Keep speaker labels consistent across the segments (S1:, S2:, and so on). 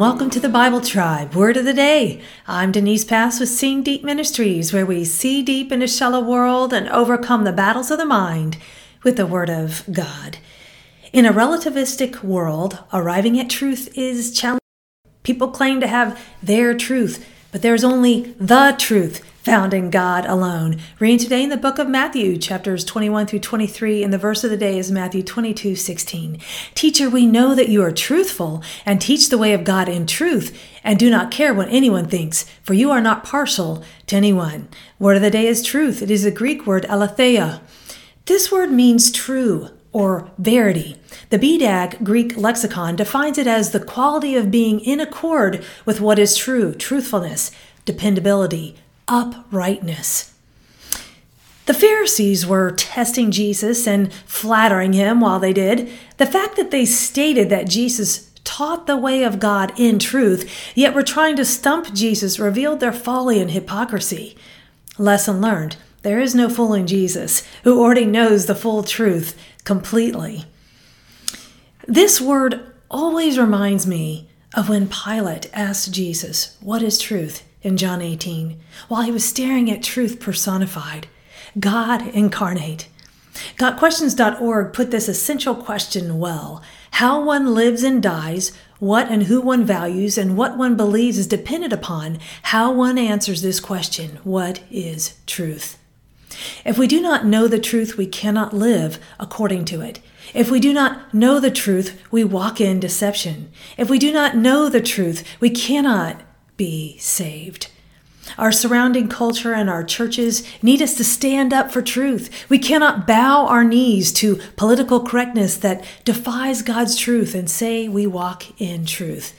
S1: welcome to the Bible Tribe Word of the Day. I'm Denise Pass with Seeing Deep Ministries, where we see deep in a shallow world and overcome the battles of the mind with the Word of God. In a relativistic world, arriving at truth is challenging. People claim to have their truth, but there's only the truth found in God alone. Reading today in the book of Matthew, chapters 21 through 23, and the verse of the day is Matthew 22 16. Teacher, we know that you are truthful and teach the way of God in truth, and do not care what anyone thinks, for you are not partial to anyone. Word of the day is truth. It is the Greek word, aletheia. This word means true or verity. The BDAG Greek lexicon defines it as the quality of being in accord with what is true, truthfulness, dependability, uprightness. The Pharisees were testing Jesus and flattering him while they did. The fact that they stated that Jesus taught the way of God in truth, yet were trying to stump Jesus, revealed their folly and hypocrisy. Lesson learned there is no fooling Jesus, who already knows the full truth completely. This word always reminds me of when Pilate asked Jesus, What is truth? in John 18, while he was staring at truth personified, God incarnate. GotQuestions.org put this essential question well How one lives and dies, what and who one values, and what one believes is dependent upon how one answers this question What is truth? If we do not know the truth, we cannot live according to it. If we do not know the truth, we walk in deception. If we do not know the truth, we cannot be saved. Our surrounding culture and our churches need us to stand up for truth. We cannot bow our knees to political correctness that defies God's truth and say we walk in truth.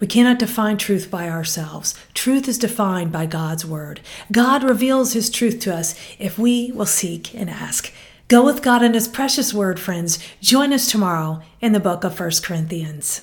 S1: We cannot define truth by ourselves. Truth is defined by God's word. God reveals his truth to us if we will seek and ask. Go with God and his precious word, friends. Join us tomorrow in the book of 1 Corinthians.